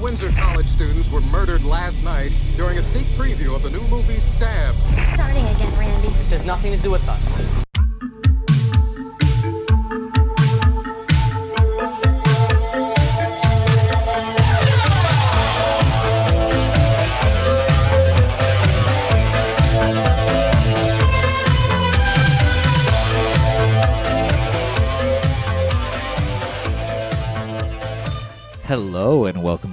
Windsor College students were murdered last night during a sneak preview of the new movie Stab. It's starting again, Randy. This has nothing to do with us.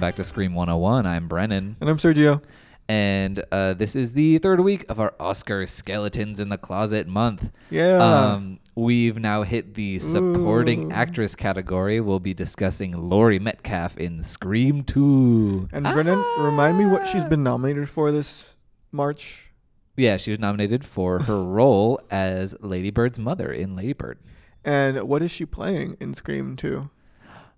Back to Scream 101. I'm Brennan, And I'm Sergio. and uh, this is the third week of our Oscar Skeletons in the Closet month. Yeah. Um, we've now hit the supporting Ooh. actress category. We'll be discussing Laurie Metcalf in Scream 2. And Brennan, remind me what she's been nominated for this March. Yeah, she was nominated for her role as Lady Bird's mother in Lady Bird. And what is she playing in Scream 2?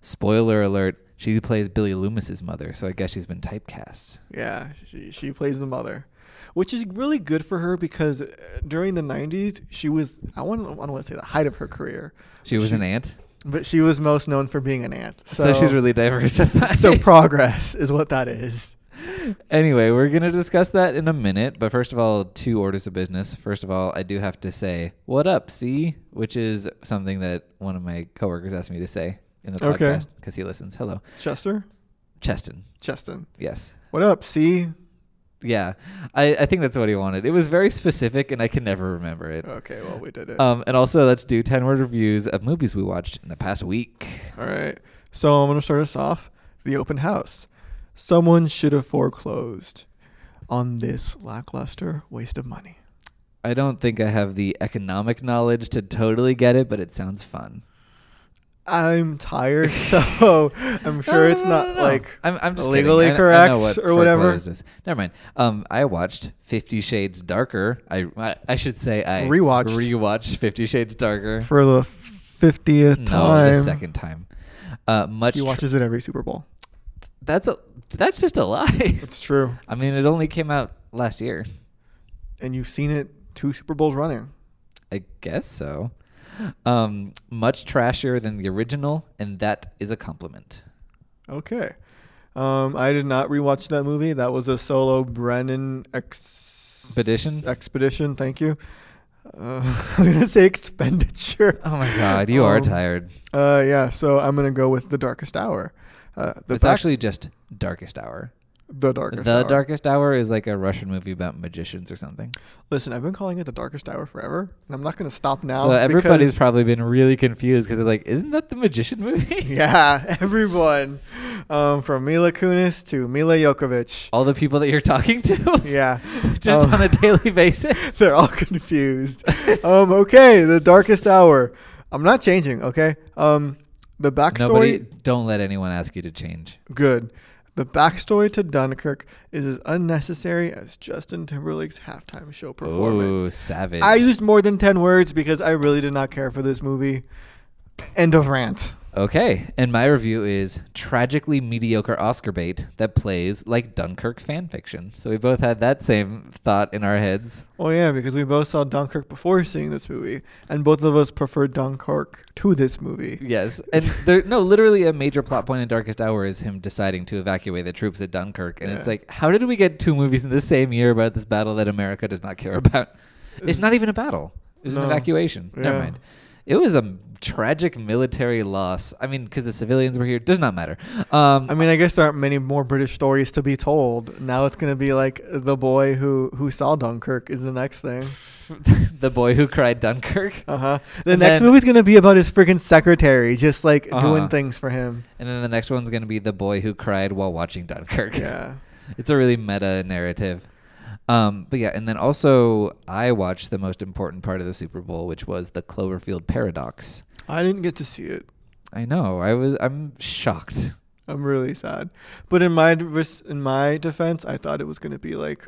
Spoiler alert, she plays Billy Loomis's mother, so I guess she's been typecast. Yeah, she, she plays the mother, which is really good for her because uh, during the 90s, she was, I want, I don't want to say the height of her career, She was an aunt, but she was most known for being an aunt. so, So, she's really diversified. so progress is what that is. Anyway, we're going to discuss that in a minute. But first of all, two orders of business. First of all, I do have to say, what up, see? Which is something that one of my coworkers asked me to say in the Okay. podcast because he listens. Hello. Chester? Cheston. Cheston. Yes. What up, C? Yeah. I, I think that's what he wanted. It was very specific and I can never remember it. Okay, well, we did it. Um, and also, let's do 10 word reviews of movies we watched in the past week. All right. So I'm going to start us off. The open house. Someone should have foreclosed on this lackluster waste of money. I don't think I have the economic knowledge to totally get it, but it sounds fun. I'm tired, so I'm sure it's No, no, not no, no. like I'm, I'm just legally kidding. I- I know correct what or whatever. is. Never mind. Um, I watched Fifty Shades Darker. I I, I should say I Rewatched. rewatched Fifty Shades Darker. for the fiftieth no, time. the second time. Uh, much. He watches it every Super Bowl. that's a that's just a lie. It's true, I mean, it only came out last year. and you've seen it two Super Bowls running. I guess so. Um, much trashier than the original, and that is a compliment. Okay. Um, I did not rewatch that movie. That was a solo Brennan ex- Expedition? Expedition. Thank you. Uh, I'm gonna say expenditure. Oh my god, you are Um, tired. Uh, yeah. So I'm gonna go with the Darkest Hour. Uh, the It's actually just Darkest Hour. The Darkest. the Hour. Darkest Hour is like a Russian movie about magicians or something. Listen, I've been calling it the Darkest Hour forever, and I'm not gonna stop now. so everybody's probably been really confused because they're like, "Isn't that the magician movie?" yeah, everyone, um, from Mila Kunis to Milla Jovovich. All the people that you're talking to, Yeah, just Um, on a daily basis. they're all confused. um, okay, the Darkest Hour. I'm not changing. Okay. Um, the backstory. Nobody, don't let anyone ask you to change. good. The backstory to Dunkirk is as unnecessary as Justin Timberlake's halftime show Oh, performance. savage! I used more than 10 words because I really did not care for this movie. End of rant. Okay, and my review is tragically mediocre Oscar bait that plays like Dunkirk fan fiction. So we both had that same thought in our heads. Oh, yeah, because we both saw Dunkirk before seeing this movie, and both of us preferred Dunkirk to this movie. Yes, and there no literally a major plot point in Darkest Hour is him deciding to evacuate the troops at Dunkirk, and it's like, how did we get two movies in the same year about this battle that America does not care about? It's not even a battle; it was an No. evacuation. Never mind. It was a tragic military loss. I mean, because the civilians were here, does not matter. Um, I mean, I guess there aren't many more British stories to be told. Now it's going to be like the boy who, who saw Dunkirk is the next thing. the boy who cried Dunkirk, Uh huh. The And next then- movie's going to be about his freaking secretary, just like Uh-huh. doing things for him. and then the next one's gonna be the boy who cried while watching Dunkirk. Yeah. it's a really meta narrative. Um, but yeah, and then also I watched the most important part of the Super Bowl, which was the Cloverfield paradox. I didn't get to see it. I know. I was. I'm shocked. I'm really sad. But in my in my defense, I thought it was going to be like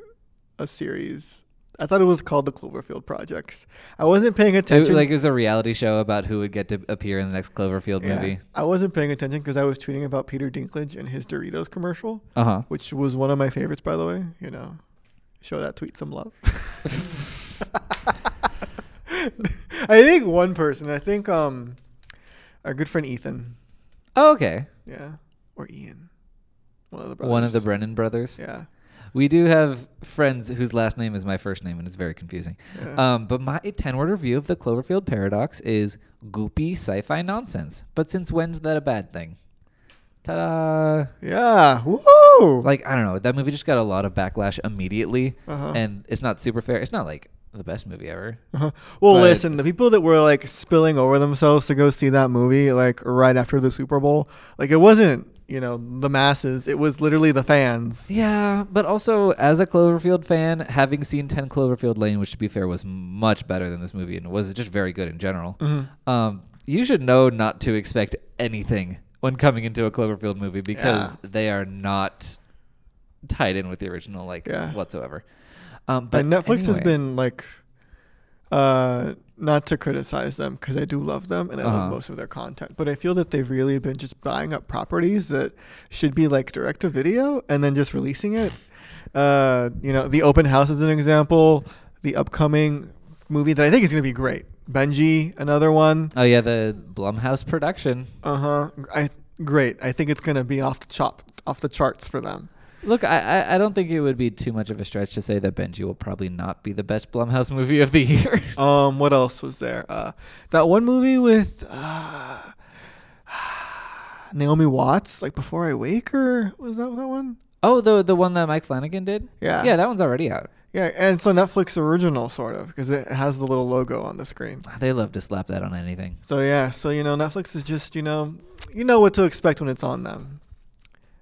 a series. I thought it was called the Cloverfield Projects. I wasn't paying It, attention. like it was a reality show about who would get to appear in the next Cloverfield Yeah. movie. I wasn't paying attention because I was tweeting about Peter Dinklage and his Doritos commercial, Uh huh. which was one of my favorites, by the way. You know, show that tweet some love. I think one person. I think um, our good friend Ethan. Oh, okay. Yeah, or Ian, One of the brothers. One of the Brennan brothers. Yeah. We do have friends whose last name is my first name, and it's very confusing. Yeah. Um, but my 10 word review of the Cloverfield Paradox is goopy sci fi nonsense. But since when's that a bad thing? Ta da! yeah. Woo. Like, I don't know. That movie just got a lot of backlash immediately, Uh-huh. and it's not super fair. It's not like the best movie ever. Uh-huh. Well, But listen, the people that were like spilling over themselves to go see that movie, like right after the Super Bowl, like it wasn't, you know, the masses. It was literally the fans. Yeah, but also as a Cloverfield fan, having seen 10 Cloverfield Lane, which to be fair was much better than this movie and was just very good in general, Mhm. um, you should know not to expect anything when coming into a Cloverfield movie because they are not tied in with the original like Yeah. whatsoever. Um, but But Netflix has been like, uh, not to criticize them because I do love them and I Uh-huh. love most of their content, but I feel that they've really been just buying up properties that should be like direct to video and then just releasing it. Uh, you know, the open house is an example. The upcoming movie that I think is going to be great, Benji, another one. Oh yeah, the Blumhouse production. Uh huh. I great. I think it's going to be off the chop, off the charts for them. Look, I, I I don't think it would be too much of a stretch to say that Benji will probably not be the best Blumhouse movie of the year. Um, what else was there? Uh, that one movie with uh, Naomi Watts, like Before I Wake, or was that that one? Oh, the the one that Mike Flanagan did. Yeah. yeah, that one's already out. Yeah, and it's a Netflix original, sort of, because it has the little logo on the screen. They love to slap that on anything. So yeah, so you know, Netflix is just you know, you know what to expect when it's on them.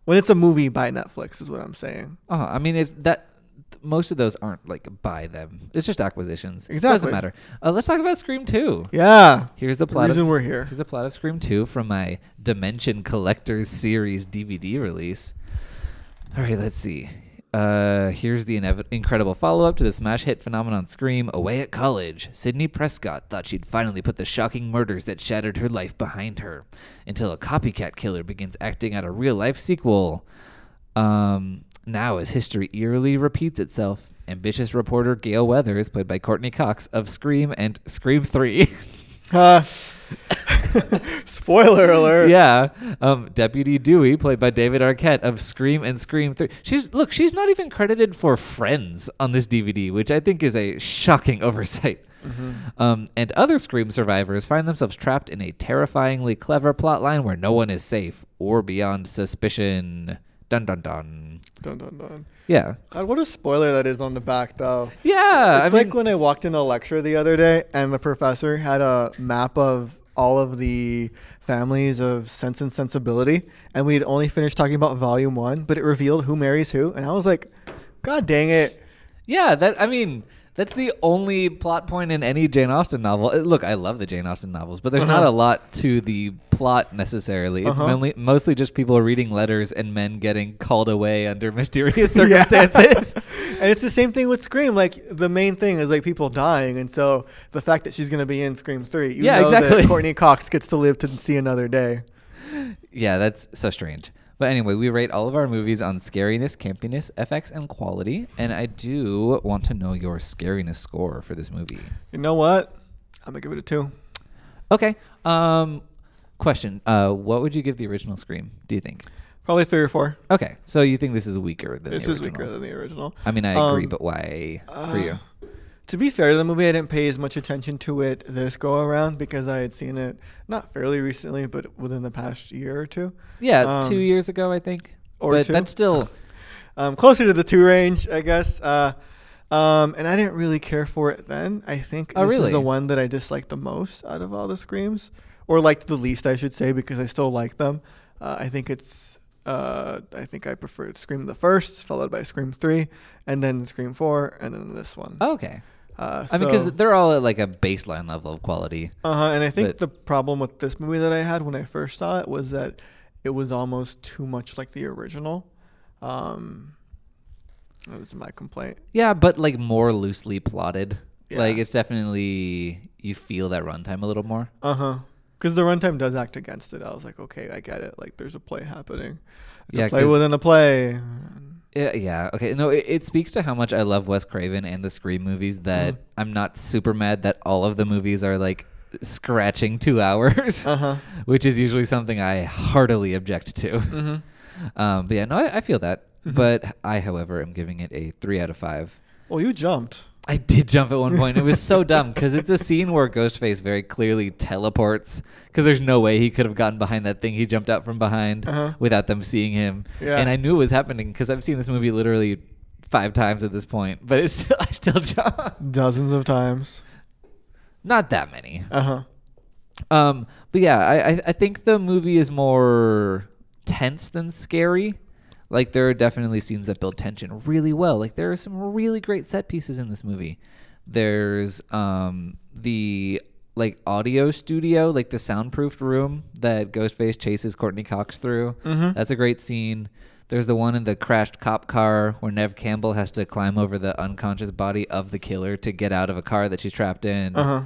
When it's a movie by Netflix, is what I'm saying. Oh, I mean, it's that most of those aren't like by them. It's just acquisitions. It Exactly. doesn't matter. Uh, let's talk about Scream Two. Yeah. Here's the The plot. reason of, we're here. Here's the plot of Scream Two from my Dimension Collectors Series DVD release. All right, let's see. Uh, here's the inev- incredible follow-up to the smash hit phenomenon Scream. Away at college, Sidney Prescott thought she'd finally put the shocking murders that shattered her life behind her, until a copycat killer begins acting out a real-life sequel. Um, now, as history eerily repeats itself, ambitious reporter Gail Weathers, played by Courteney Cox of Scream and Scream Three. Uh, spoiler alert. yeah. Um, Deputy Dewey, played by David Arquette of Scream and Scream 3. She's look, she's not even credited for Friends on this DVD, which I think is a shocking oversight. Um, and other Scream survivors find themselves trapped in a terrifyingly clever plotline where no one is safe or beyond suspicion. Dun dun dun. Dun, dun, dun. Yeah. God, what a spoiler that is on the back, though. Yeah. It's I like mean, when I walked in a lecture the other day and the professor had a map of all of the families of Sense and Sensibility, and we'd only finished talking about volume one, but it revealed who marries who, and I was like, God dang it. Yeah, that I mean, that's the only plot point in any Jane Austen novel. Uh, Look, I love the Jane Austen novels, but there's not Uh-huh. a lot to the plot necessarily. It's Uh-huh. mainly, mostly just people reading letters and men getting called away under mysterious Yeah. circumstances. and it's the same thing with Scream. Like the main thing is like people dying, and so the fact that she's gonna be in Scream three, you Yeah, know exactly. that Courteney Cox gets to live to see another day. yeah, that's so strange. But anyway, we rate all of our movies on scariness, campiness, FX, and quality. And I do want to know your scariness score for this movie. You know what? I'm gonna give it a two. Okay. Um, question: uh, What would you give the original Scream? Do you think? Probably three or four. Okay, so you think this is weaker than This the original? This is weaker than the original. I mean, I agree, Um, but why for uh, you? To be fair to the movie, I didn't pay as much attention to it this go around because I had seen it not fairly recently, but within the past year or two. Yeah, um, two years ago, I think. or but two. that's still Um, closer to the two range, I guess. Uh, um, and I didn't really care for it then. I think Oh, this is the one that I disliked the most out of all the screams, or liked the least, I should say, because I still like them. Uh, I think it's. Uh, I think I preferred Scream the first, followed by Scream three, and then Scream four, and then this one. okay. Uh, I mean, because they're all at like a baseline level of quality. Uh huh. And I think But- the problem with this movie that I had when I first saw it was that it was almost too much like the original. Um, that was my complaint. Yeah, but like more loosely plotted. Like it's definitely you feel that runtime a little more. Uh huh. Because the runtime does act against it. I was like, okay, I get it. Like, there's a play happening. It's Yeah, a play within a play. Yeah, yeah. Okay. No, it, it speaks to how much I love Wes Craven and the Scream movies that Mm. I'm not super mad that all of the movies are like scratching two hours, Uh huh. which is usually something I heartily object to. Mm-hmm. Um, but yeah, no, I, I feel that. Mm-hmm. But I, however, am giving it a three out of five. Well, you jumped. I did jump at one point. It was so dumb because it's a scene where Ghostface very clearly teleports because there's no way he could have gotten behind that thing he jumped out from behind Uh-huh. without them seeing him. Yeah. And I knew it was happening because I've seen this movie literally five times at this point, but it's still I still jumped. Dozens of times. Not that many. Uh huh. Um, but yeah, I, I I think the movie is more tense than scary. Like there are definitely scenes that build tension really well. Like there are some really great set pieces in this movie. There's um the like audio studio, like the soundproofed room that Ghostface chases Courteney Cox through. Mhm. That's a great scene. There's the one in the crashed cop car where Neve Campbell has to climb over the unconscious body of the killer to get out of a car that she's trapped in. Uh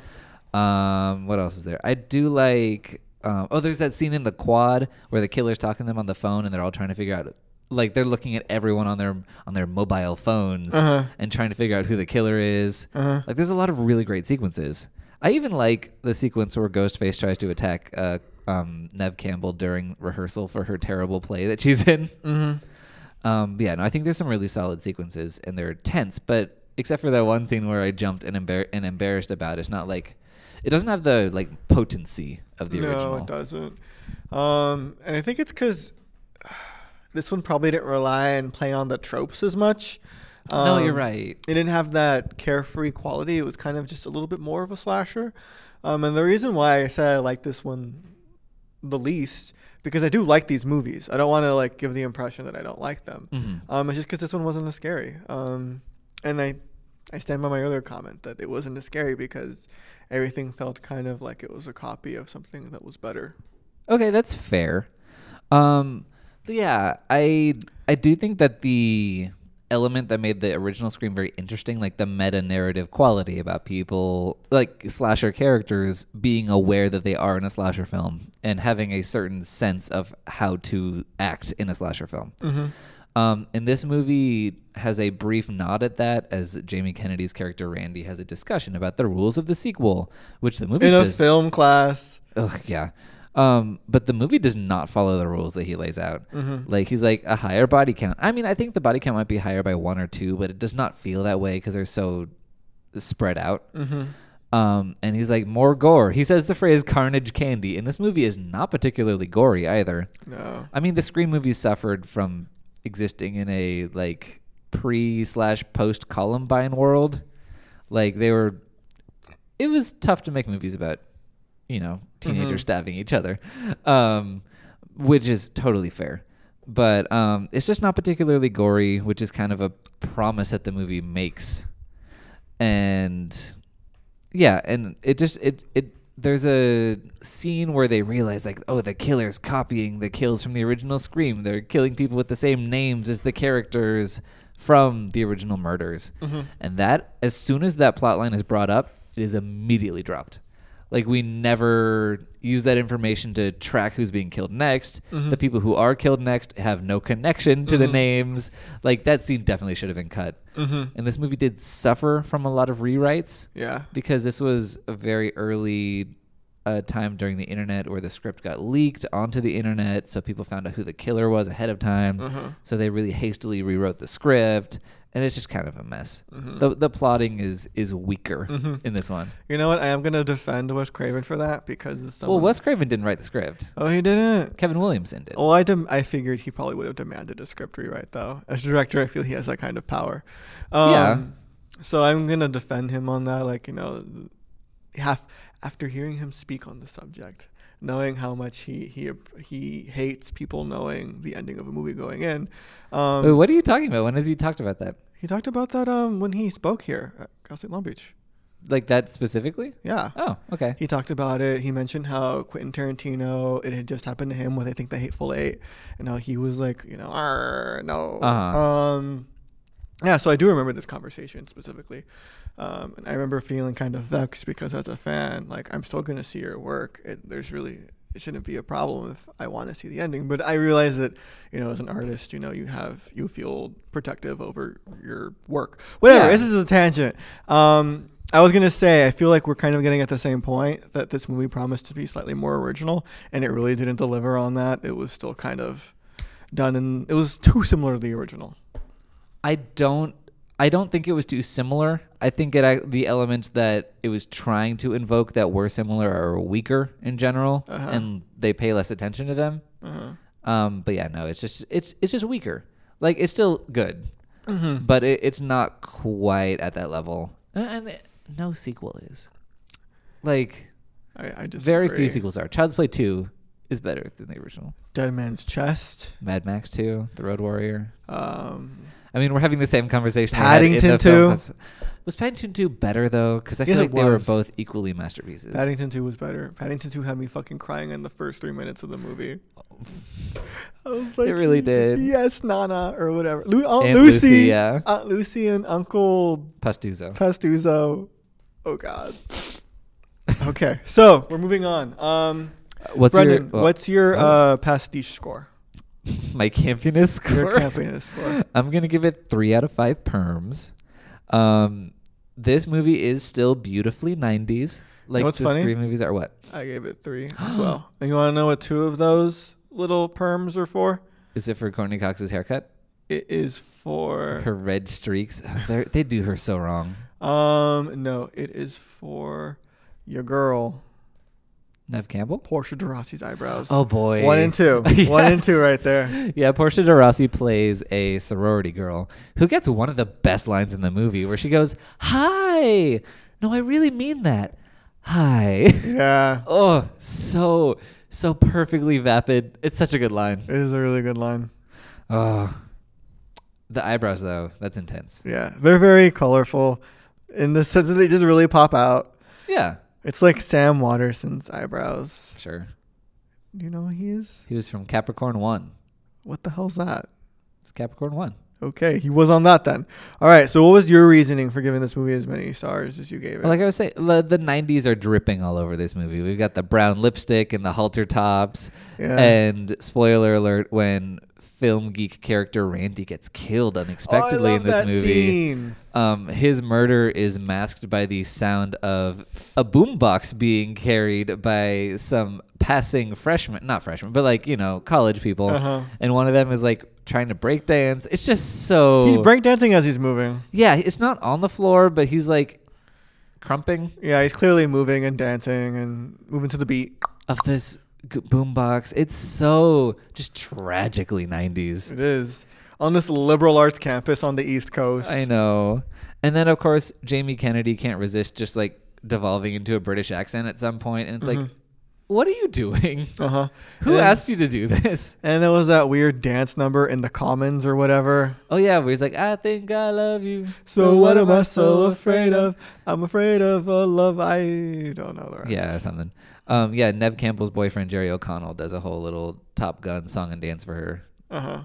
huh. Um, what else is there? I do like. Um, oh, there's that scene in the quad where the killer's talking to them on the phone, and they're all trying to figure out. Like they're looking at everyone on their on their mobile phones Uh-huh. and trying to figure out who the killer is. Uh-huh. Like there's a lot of really great sequences. I even like the sequence where Ghostface tries to attack uh, um, Neve Campbell during rehearsal for her terrible play that she's in. Mm-hmm. Um, yeah, no, I think there's some really solid sequences and they're tense, but except for that one scene where I jumped and, embar- and embarrassed about, it, it's not like it doesn't have the like potency of the no, original. No, it doesn't. Um, and I think it's because this one probably didn't rely and play on the tropes as much. no, you're Um, right. It didn't have that carefree quality. It was kind of just a little bit more of a slasher. Um, and the reason why I said I like this one the least because I do like these movies. I don't want to like give the impression that I don't like them. Mhm. Um, it's just because this one wasn't as scary. Um, and I, I stand by my earlier comment that it wasn't as scary because everything felt kind of like it was a copy of something that was better. Okay, that's fair. Um, yeah, I I do think that the element that made the original Scream very interesting, like the meta narrative quality about people, like slasher characters being aware that they are in a slasher film and having a certain sense of how to act in a slasher film. Mm-hmm. Um, and this movie has a brief nod at that as Jamie Kennedy's character Randy has a discussion about the rules of the sequel, which the movie In a does film class. Ugh, yeah. Um, but the movie does not follow the rules that he lays out. Mhm. Like he's like a higher body count. I mean, I think the body count might be higher by one or two, but it does not feel that way because they're so spread out. Mm-hmm. Um, and he's like more gore. He says the phrase "carnage candy," and this movie is not particularly gory either. No. I mean, the Scream movies suffered from existing in a like pre slash post Columbine world. Like they were, it was tough to make movies about, you know, teenagers Mhm. stabbing each other, um, which is totally fair. But um, it's just not particularly gory, which is kind of a promise that the movie makes. And yeah, and it just it it there's a scene where they realize like oh the killer's copying the kills from the original Scream. They're killing people with the same names as the characters from the original murders. Mhm. And that as soon as that plot line is brought up, it is immediately dropped. Like we never use that information to track who's being killed next. Mhm. The people who are killed next have no connection to the Mhm. names. Like that scene definitely should have been cut. Mm-hmm. And this movie did suffer from a lot of rewrites Yeah. because this was a very early uh, time during the internet where the script got leaked onto the internet, so people found out who the killer was ahead of time. Uh-huh. So they really hastily rewrote the script, and it's just kind of a mess. Mhm. The the plotting is is weaker Mhm. in this one. You know what? I am gonna defend Wes Craven for that because it's Well, Wes Craven didn't write the script. Oh, he didn't. Kevin Williamson did. Well, I dem- I figured he probably would have demanded a script rewrite though. As director, I feel he has that kind of power. Um, Yeah. So I'm gonna defend him on that. Like you know, half after hearing him speak on the subject, knowing how much he he he hates people knowing the ending of a movie going in. Um, Wait, what are you talking about? When has he talked about that? He talked about that um when he spoke here at Cal State Long Beach. Like that specifically? Yeah. Oh, okay. He talked about it. He mentioned how Quentin Tarantino, it had just happened to him with I think the Hateful Eight, and how he was like, you know, "Arr, no. Uh-huh. Um, yeah. So I do remember this conversation specifically, um, and I remember feeling kind of vexed because as a fan, like I'm still gonna see your work. It, there's really it shouldn't be a problem if I want to see the ending, but I realize that you know as an artist, you know, you have you feel protective over your work. Whatever. Yeah. This is a tangent. Um, I was gonna say I feel like we're kind of getting at the same point that this movie promised to be slightly more original, and it really didn't deliver on that. It was still kind of done and It was too similar to the original. I don't. I don't think it was too similar. I think it the elements that it was trying to invoke that were similar are weaker in general, Uh-huh. and they pay less attention to them. Uh-huh. Um, but yeah, no, it's just it's it's just weaker. Like it's still good, Mm-hmm. but it, it's not quite at that level. And, and it- no sequel is. Like I, I just very few sequels are. Child's Play Two is better than the original. Dead Man's Chest. Mad Max Two, The Road Warrior. Um, I mean, we're having the same conversation. we had in Paddington 2? class. Was Paddington 2 better, though? Because I Yes, feel like they were both equally masterpieces. Paddington 2 was better. Paddington 2 had me fucking crying in the first three minutes of the movie. I was like, It really did. Yes, Nana or whatever. Lu- Aunt Aunt Lucy, Lucy, yeah. Aunt Lucy and Uncle Pastuzo. Pastuzo. Oh God. okay, so we're moving on. Um, What's Brennan, your well, what's your oh. uh, pastiche score? my campiness score? Your campiness score. I'm gonna give it three out of five perms. Um, this movie is still beautifully 90s. Like what's the funny? Scream movies are. What I gave it three as well. And you want to know what two of those little perms are for? is it for Courteney Cox's haircut? It is for Her red streaks. They do her so wrong. um no, it is for your girl Neve Campbell. Portia de Rossi's eyebrows. Oh boy. One and two. One and two right there. Yeah, Portia de Rossi plays a sorority girl who gets one of the best lines in the movie where she goes, Hi. No, I really mean that. Hi. Yeah. oh, so, so perfectly vapid. It's such a good line. It is a really good line. Oh. The eyebrows, though, that's intense. Yeah. They're very colorful in the sense that they just really pop out. Yeah, It's like Sam Waterston's eyebrows. sure. Do you know who he is? He was from Capricorn 1. What the hell's that? It's Capricorn 1. Okay, he was on that then. All right, so what was your reasoning for giving this movie as many stars as you gave it? Like I was saying, the, the 90s are dripping all over this movie. We've got the brown lipstick and the halter tops. Yeah. And spoiler alert, when film geek character Randy gets killed unexpectedly Oh, in this movie, um, his murder is masked by the sound of a boombox being carried by some passing freshmen, not freshmen, but like, you know, college people. Uh-huh. And one of them is like trying to break dance. It's just so. He's breakdancing as he's moving. Yeah, it's not on the floor, but he's like crumping Yeah, he's clearly moving and dancing and moving to the beat. of this boombox. It's so just tragically 90s. It is on this liberal arts campus on the East Coast. I know. And then, of course, Jamie Kennedy can't resist just like devolving into a British accent at some point. And it's like, what are you doing? Uh huh. Who asked you to do this? And there was that weird dance number in the Commons or whatever. Oh, yeah, where he's like, I think I love you. So what am I so afraid of? I'm afraid of a love I don't know the rest. Yeah, something. Um, yeah, Neve Campbell's boyfriend, Jerry O'Connell, does a whole little Top Gun song and dance for her. Uh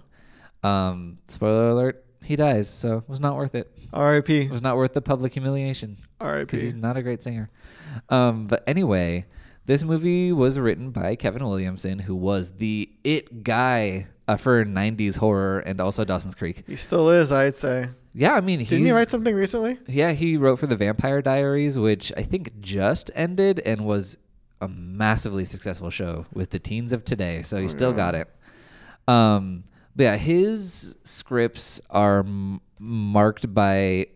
huh. Um, spoiler alert, he dies, so it was not worth it. R.I.P. It was not worth the public humiliation. R.I.P. Because he's not a great singer. Um, but anyway, this movie was written by Kevin Williamson, who was the it guy uh, for '90s horror and also Dawson's Creek. He still is, I'd say. Yeah, I mean, Didn't he write something recently? yeah he wrote for the Vampire Diaries, which I think just ended and was a massively successful show with the teens of today. So he still yeah. got it. Um, but yeah, his scripts are m- marked by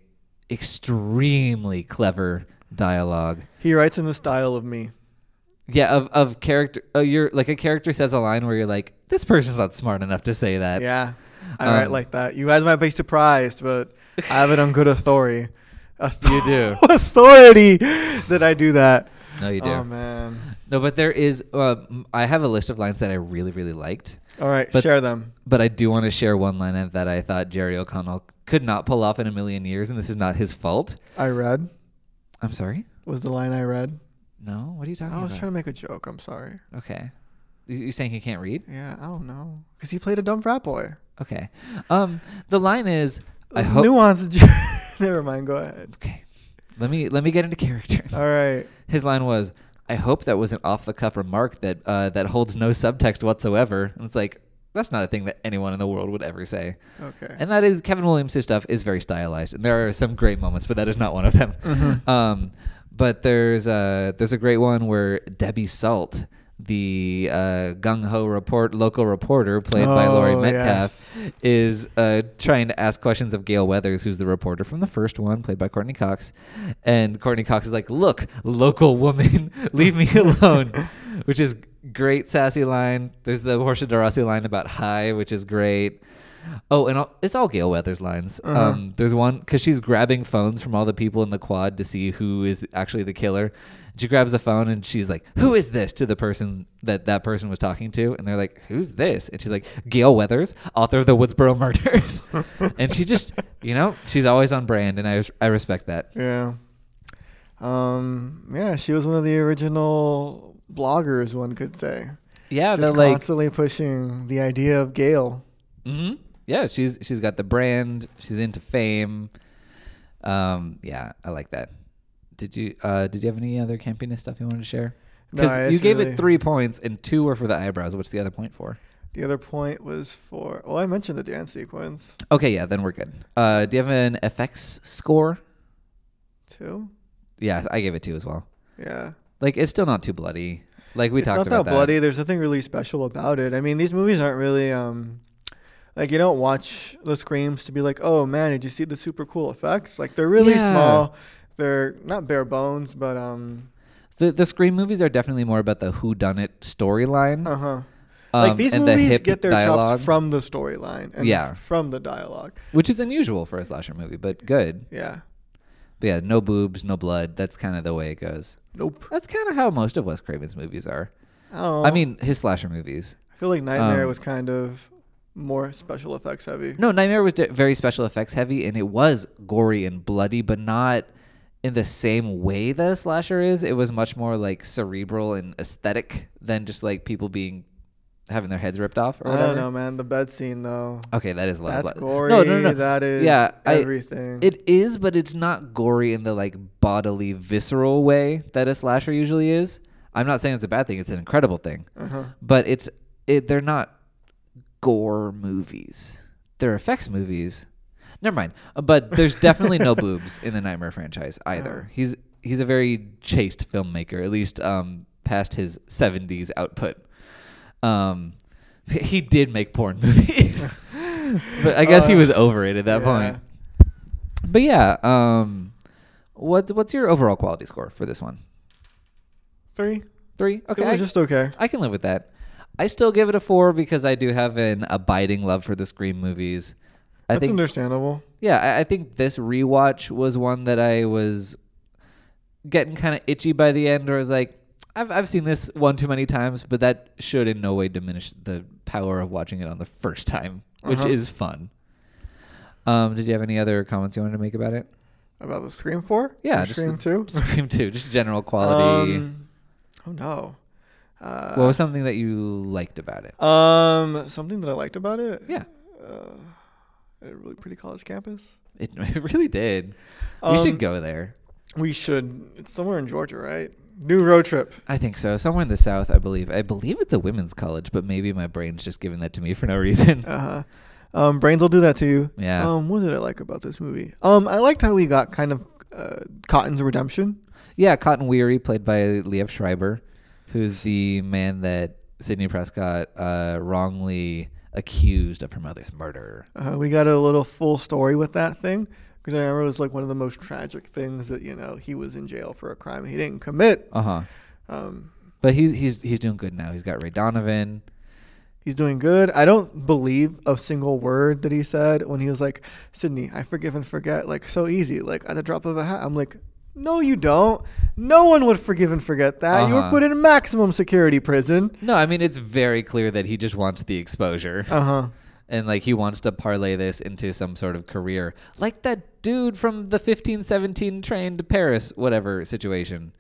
extremely clever dialogue. He writes in the style of me. Yeah, of of character. Oh, you're like a character says a line where you're like, this person's not smart enough to say that. Yeah, I write Um, like that. You guys might be surprised, but I have it on good authority. You do. authority that I do that. No, you do. Oh man. no, but there is. Uh, I have a list of lines that I really, really liked, All right, But- share them. but I do want to share one line that I thought Jerry O'Connell could not pull off in a million years, and this is not his fault. I read I'm sorry. was the line I read. No, what are you talking about? I was about? trying to make a joke. I'm sorry. okay, you saying he can't read? Yeah, I don't know because he played a dumb frat boy. Okay. Um, the line is, I hope. nuanced. Never mind. Go ahead. Okay. Let me let me get into character. All right. His line was, "I hope that was an off-the-cuff remark that uh, that holds no subtext whatsoever." And it's like that's not a thing that anyone in the world would ever say. Okay. And that is Kevin Williams' stuff is very stylized, and there are some great moments, but that is not one of them. Mm-hmm. Um, but there's a there's a great one where Debbie Salt, the uh, gung ho report local reporter played by Laurie Oh, Metcalf yes. is uh, trying to ask questions of Gail Weathers, who's the reporter from the first one, played by Courteney Cox. And Courteney Cox is like, "Look, local woman, leave me alone," which is great sassy line. There's the Portia de Rossi line about hi, which is great. Oh, and all, it's all Gail Weathers lines. Uh-huh. Um, there's one because she's grabbing phones from all the people in the quad to see who is actually the killer. She grabs a phone and she's like, "Who is this?" to the person that that person was talking to, and they're like, "Who's this?" And she's like, "Gail Weathers, author of the Woodsboro Murders." and she just, you know, she's always on brand, and I I respect that. Yeah. Um. Yeah, she was one of the original bloggers, one could say. Yeah, Just they're like, constantly pushing the idea of Gail. hmm yeah, she's she's got the brand. She's into fame. Um, yeah, I like that. Did you uh did you have any other campiness stuff you wanted to share? Because it's you gave really- it three points and two were for the eyebrows. What's the other point for? The other point was for. Well, I mentioned the dance sequence Okay, yeah, then we're good. Uh, do you have an FX score? Two. Yeah, I gave it two as well. Yeah. Like it's still not too bloody. Like we it's talked about. It's not that bloody. There's nothing really special about it. I mean, these movies aren't really um, like you don't watch the screams to be like, oh man, did you see the super cool effects? Like they're really Yeah. small. They're not bare bones, but um, The the Scream movies are definitely more about the who done it storyline. uh huh. um, like these and the movies get their dialogue, chops from the storyline and Yeah. from the dialogue. which is unusual for a slasher movie, but good. Yeah. But yeah, no boobs, no blood. That's kind of the way it goes. Nope. That's kind of how most of Wes Craven's movies are. Oh. I mean, his slasher movies. I feel like Nightmare um, was kind of more special effects heavy. No, Nightmare was very special effects heavy, and it was gory and bloody, but not in the same way that a slasher is. It was much more like cerebral and aesthetic than just like people being having their heads ripped off or I whatever. don't know, man. The bed scene though. Okay, that is a lot. of That's gory. No, no, no. That is Yeah, I- everything. It is, but it's not gory in the like bodily, visceral way that a slasher usually is. I'm not saying it's a bad thing; it's an incredible thing. uh-huh. But it's it. They're not gore movies. They're effects movies. Never mind. Uh, But there's definitely no boobs in the Nightmare franchise either. He's he's a very chaste filmmaker, at least um, past his 70s output. Um, he did make porn movies, but I guess he Uh, was over it at that yeah. point. But yeah, um, what what's your overall quality score for this one? Three. Three. Okay, It was I- just okay. I can live with that. I still give it a four because I do have an abiding love for the Scream movies. I That's think, understandable. yeah, I, I think this rewatch was one that I was getting kind of itchy by the end, where I was like, I've I've seen this one too many times, but that should in no way diminish the power of watching it on the first time, which Uh-huh. is fun. Um, did you have any other comments you wanted to make about it? About the Scream Four. Yeah, just Scream Two. Scream Two, just general quality. Um, oh no. Uh, what was something that you liked about it? Um, something that I liked about it. Yeah, Uh, a really pretty college campus. it, it really did. we Um, should go there. We should. It's somewhere in Georgia, right? New road trip. I think so. Somewhere in the south, I believe. I believe it's a women's college, but maybe my brain's just giving that to me for no reason. Uh huh. Um, brains will do that to you. Yeah. Um, what did I like about this movie? Um, I liked how we got kind of uh, Cotton's redemption. yeah, Cotton Weary, played by Liev Schreiber, who's the man that Sidney Prescott uh, wrongly accused of her mother's murder. Uh, we got a little full story with that thing because I remember it was like one of the most tragic things that you know he was in jail for a crime he didn't commit. Uh huh. Um, But he's he's he's doing good now. He's got Ray Donovan. he's doing good. I don't believe a single word that he said when he was like, "Sidney, I forgive and forget like so easy, like at the drop of a hat." I'm like, "No, you don't. No one would forgive and forget that. You were Uh-huh. put in a maximum security prison." No, I mean it's very clear that he just wants the exposure. Uh huh. and like he wants to parlay this into some sort of career like that dude from the 1517 train to paris whatever situation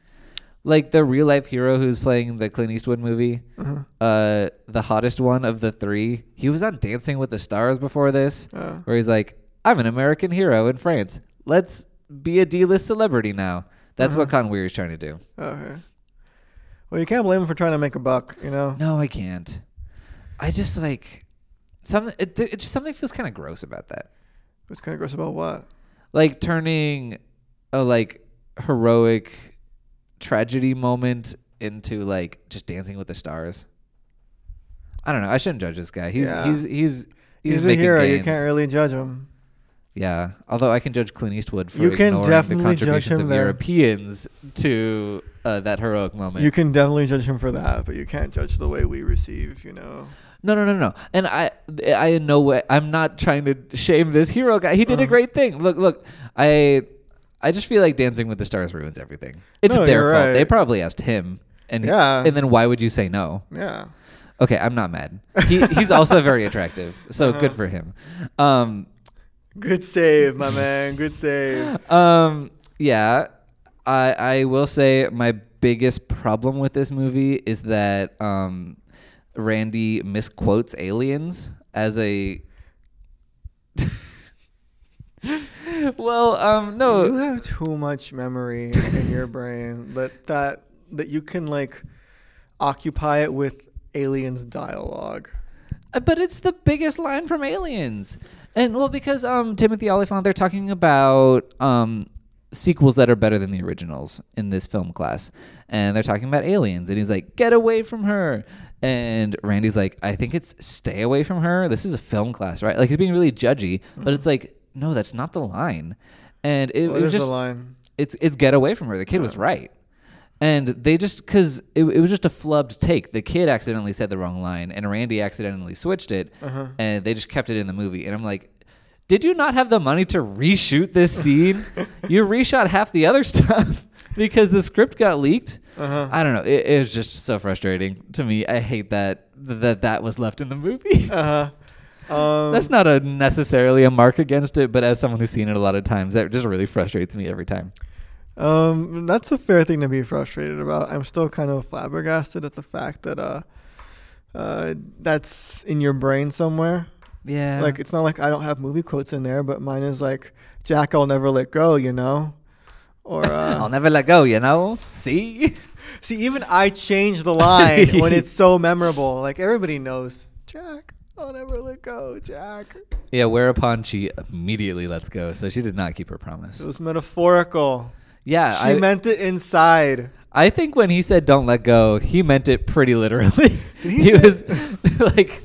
like the real life hero who's playing the clint eastwood movie Uh-huh. uh the hottest one of the three he was on dancing with the stars before this Uh. where he's like i'm an american hero in france let's be a d-list celebrity now that's what Uh-huh. Cotton Weary is trying to do Okay. Well, you can't blame him for trying to make a buck. You know. no i can't i just like something it, it just something feels kind of gross about that It's kind of gross about what? like turning a like heroic tragedy moment into like just Dancing with the Stars. I don't know. I shouldn't judge this guy. He's Yeah. he's he's he's, He's, a hero. You can't really judge him. Yeah, although I can judge Clint Eastwood for You can ignoring definitely the judge contributions him of there. Europeans to uh, that heroic moment. You can definitely judge him for that, but you can't judge the way we receive. You know. No, no, no, no. And I, I in no way, I'm not trying to shame this hero guy. He did a Uh-huh. great thing. Look, look, I, I just feel like Dancing with the Stars ruins everything. It's No, their fault. right. They probably asked him, and Yeah. and then why would you say no? Yeah. Okay, I'm not mad. He, he's also very attractive, so Uh-huh. good for him. Um, Good save, my man. Good save. um, yeah, I I will say my biggest problem with this movie is that um, Randy misquotes aliens as a. well, um, no. You have too much memory in your brain that that that you can like occupy it with aliens dialogue. Uh, but it's the biggest line from Aliens, and well, because um, Timothy Olyphant, they're talking about um sequels that are better than the originals in this film class, and they're talking about aliens, and he's like, "Get away from her." And Randy's like, I think it's stay away from her. This is a film class, right? Like he's being really judgy, but it's like, no, that's not the line. And it, What it was just the line? it's it's get away from her. The kid was right, and they just because it, it was just a flubbed take. The kid accidentally said the wrong line, and Randy accidentally switched it, Uh-huh. and they just kept it in the movie. And I'm like, did you not have the money to reshoot this scene? you reshot half the other stuff because the script got leaked. Uh-huh. I don't know. It, it was just so frustrating to me. I hate that that that was left in the movie. Uh huh. Um, That's not a necessarily a mark against it, but as someone who's seen it a lot of times, that just really frustrates me every time. Um, that's a fair thing to be frustrated about. I'm still kind of flabbergasted at the fact that uh, uh, that's in your brain somewhere. Yeah. Like it's not like I don't have movie quotes in there, but mine is like Jack, I'll never let go. You know, or uh, I'll never let go, you know? See? see, even I change the line when it's so memorable. Like everybody knows Jack, I'll never let go. Jack. Yeah, whereupon she immediately lets go. So she did not keep her promise. It was metaphorical. Yeah, she I, meant it inside. I think when he said don't let go, he meant it pretty literally. He he was like,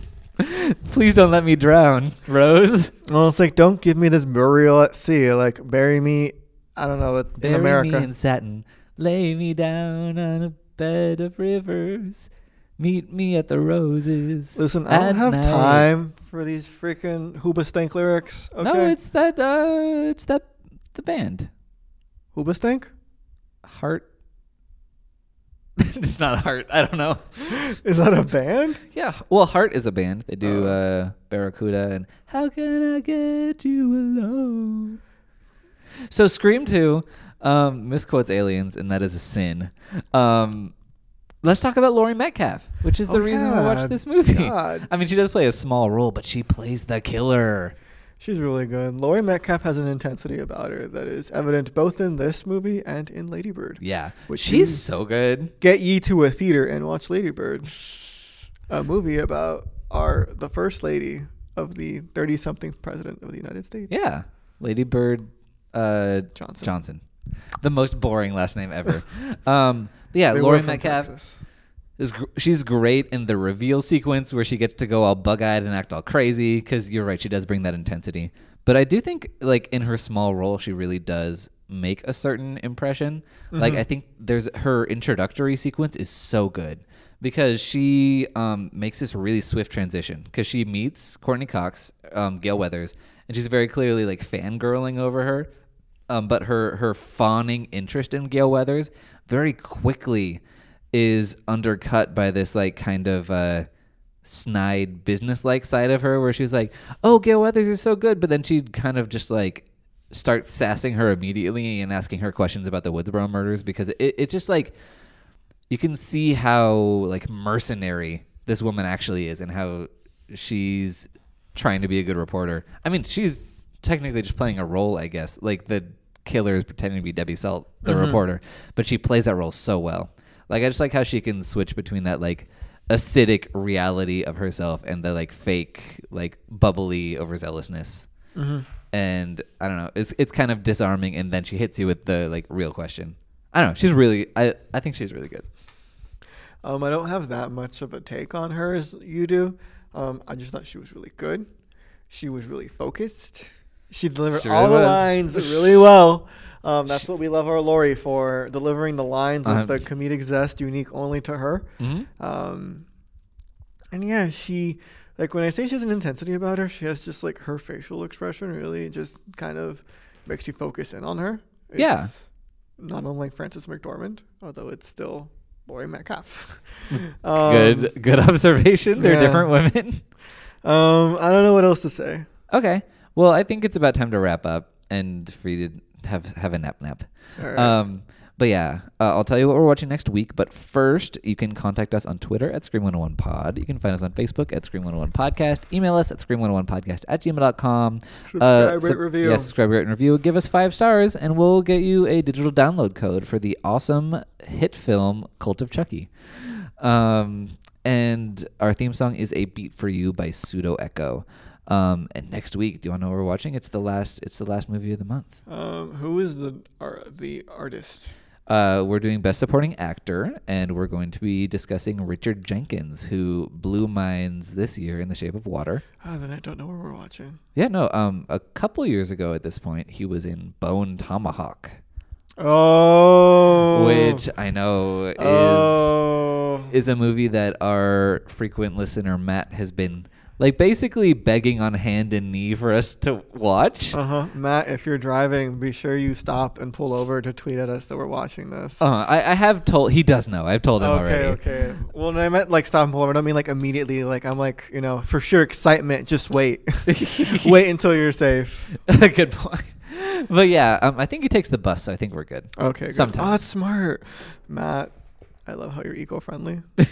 please don't let me drown, Rose. Well, it's like don't give me this burial at sea. Like bury me. I don't know in Bury America. me in satin, lay me down on a bed of rivers, meet me at the roses. Listen, I don't have night." time for these freaking Hoobastank lyrics. Okay. No, it's that. Uh, it's that the band. Hoobastank. Heart. it's not Heart. I don't know. Is that a band? Yeah. Well, Heart is a band. They do Oh. uh, Barracuda and How Can I Get You Alone? So Scream 2 um, misquotes aliens, and that is a sin. Um, let's talk about Laurie Metcalf, which is the Oh, reason we yeah. watched this movie. God. I mean, she does play a small role, but she plays the killer. She's really good. Laurie Metcalf has an intensity about her that is evident both in this movie and in Ladybird. Yeah. Which She's so good. Get ye to a theater and watch Ladybird, a movie about our the first lady of the thirty-something president of the United States. Yeah. Lady Bird uh, Johnson. Johnson. The most boring last name ever. um, yeah, They Laurie Metcalf. Texas. Is she's great in the reveal sequence where she gets to go all bug-eyed and act all crazy because you're right she does bring that intensity. But i do think like in her small role she really does make a certain impression. Like Mm-hmm. i think there's her introductory sequence is so good because she um, makes this really swift transition because she meets courteney cox um, gail weathers and she's very clearly like fangirling over her. Um, but her her fawning interest in Gail Weathers very quickly is undercut by this like kind of uh, snide business like side of her where she's like, "Oh, Gail Weathers is so good," but then she kind of just like starts sassing her immediately and asking her questions about the Woodsboro murders because it, it's just like you can see how like mercenary this woman actually is and how she's trying to be a good reporter. I mean, she's technically just playing a role, I guess. Like the killer is pretending to be Debbie Salt, the reporter, but she plays that role so well. Like I just like how she can switch between that like acidic reality of herself and the like fake like bubbly overzealousness. And I don't know, it's it's kind of disarming and then she hits you with the like real question. I don't know, she's really I I think she's really good. Um, I don't have that much of a take on her as you do. Um, I just thought she was really good. She was really focused. She delivered She all the was. lines really well. Um, that's what we love our Laurie for, delivering the lines Uh-huh. with the comedic zest unique only to her. hmm Um, and yeah, she like when I say she has an intensity about her, she has just like her facial expression really just kind of makes you focus in on her. Yeah. Not unlike Frances McDormand, although it's still Laurie Metcalf. um, good good observation. They're yeah. different women. Um, I don't know what else to say. okay. Well, I think it's about time to wrap up and for you to have have a nap nap. Right. Um, but yeah, uh, I'll tell you what we're watching next week. But first, you can contact us on Twitter at Scream101pod. You can find us on Facebook at Scream101podcast. Email us at Scream101podcast at gmail.com. Subscribe, sub- rate, review. Yes, subscribe, rate, and review. Give us five stars, and we'll get you a digital download code for the awesome hit film Cult of Chucky. Um, and our theme song is "A Beat for You" by Pseudo Echo. Um, and next week, do you want to know what we're watching? It's the last. It's the last movie of the month. Um, who is the ar- the artist? Uh, we're doing Best Supporting Actor, and we're going to be discussing Richard Jenkins, who blew minds this year in The Shape of Water. Oh, then I don't know what we're watching. Yeah, no. Um, a couple years ago at this point, he was in Bone Tomahawk, Oh, which I know is oh, is a movie that our frequent listener Matt has been like basically begging on hand and knee for us to watch. Uh huh. Matt, if you're driving, be sure you stop and pull over to tweet at us that we're watching this. Uh, I, I have told he does know. I've told him okay, already. okay. Okay. Well, when I meant like stop and pull over. I don't mean like immediately. Like I'm like you know for sure excitement. Just wait, wait until you're safe. Good point. But yeah, um, I think he takes the bus, so I think we're good. Okay. Good. Sometimes. Oh, smart, Matt. I love how you're eco-friendly.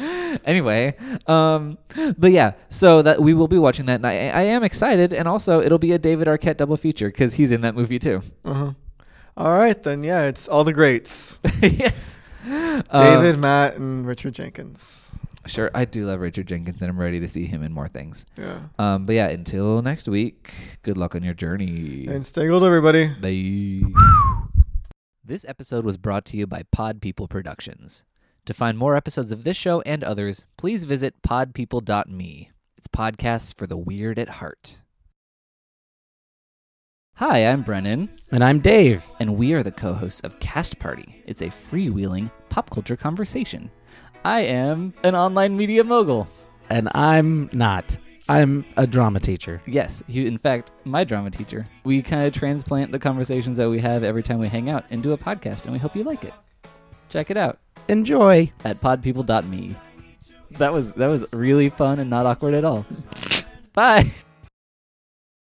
anyway, um, but yeah, so that we will be watching that, and I, I am excited, and also it'll be a David Arquette double feature because he's in that movie too. Uh huh. All right then. Yeah, it's all the greats. yes, David, Um, Matt, and Richard Jenkins. sure, I do love Richard Jenkins, and I'm ready to see him in more things. Yeah. Um, but yeah, until next week, good luck on your journey. And stay gold, everybody. Bye. This episode was brought to you by Pod People Productions. To find more episodes of this show and others, please visit podpeople.me. It's podcasts for the weird at heart. Hi, I'm Brennan, And I'm Dave. and we are the co hosts of Cast Party. It's a freewheeling pop culture conversation. I am an online media mogul. And I'm not. I'm a drama teacher. Yes, you, in fact, my drama teacher. We kind of transplant the conversations that we have every time we hang out into a podcast, and we hope you like it. Check it out. Enjoy. at podpeople.me. That was that was really fun and not awkward at all. Bye.